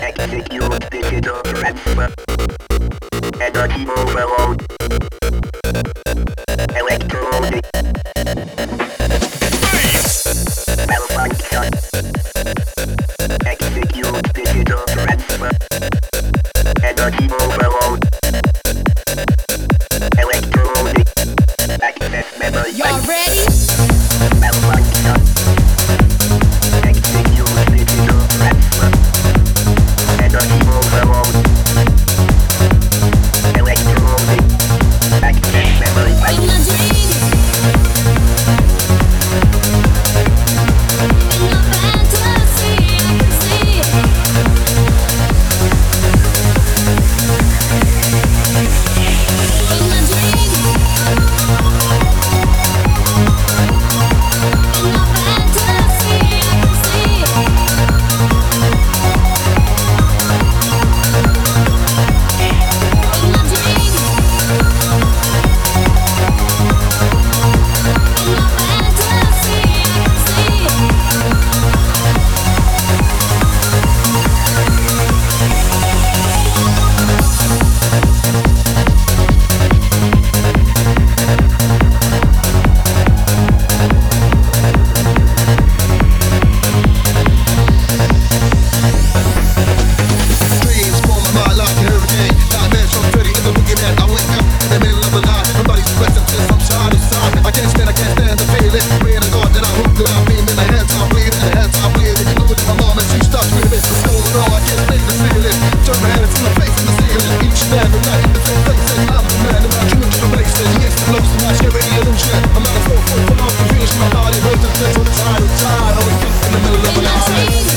Execute the developer. Energy overload. always in the middle of the night.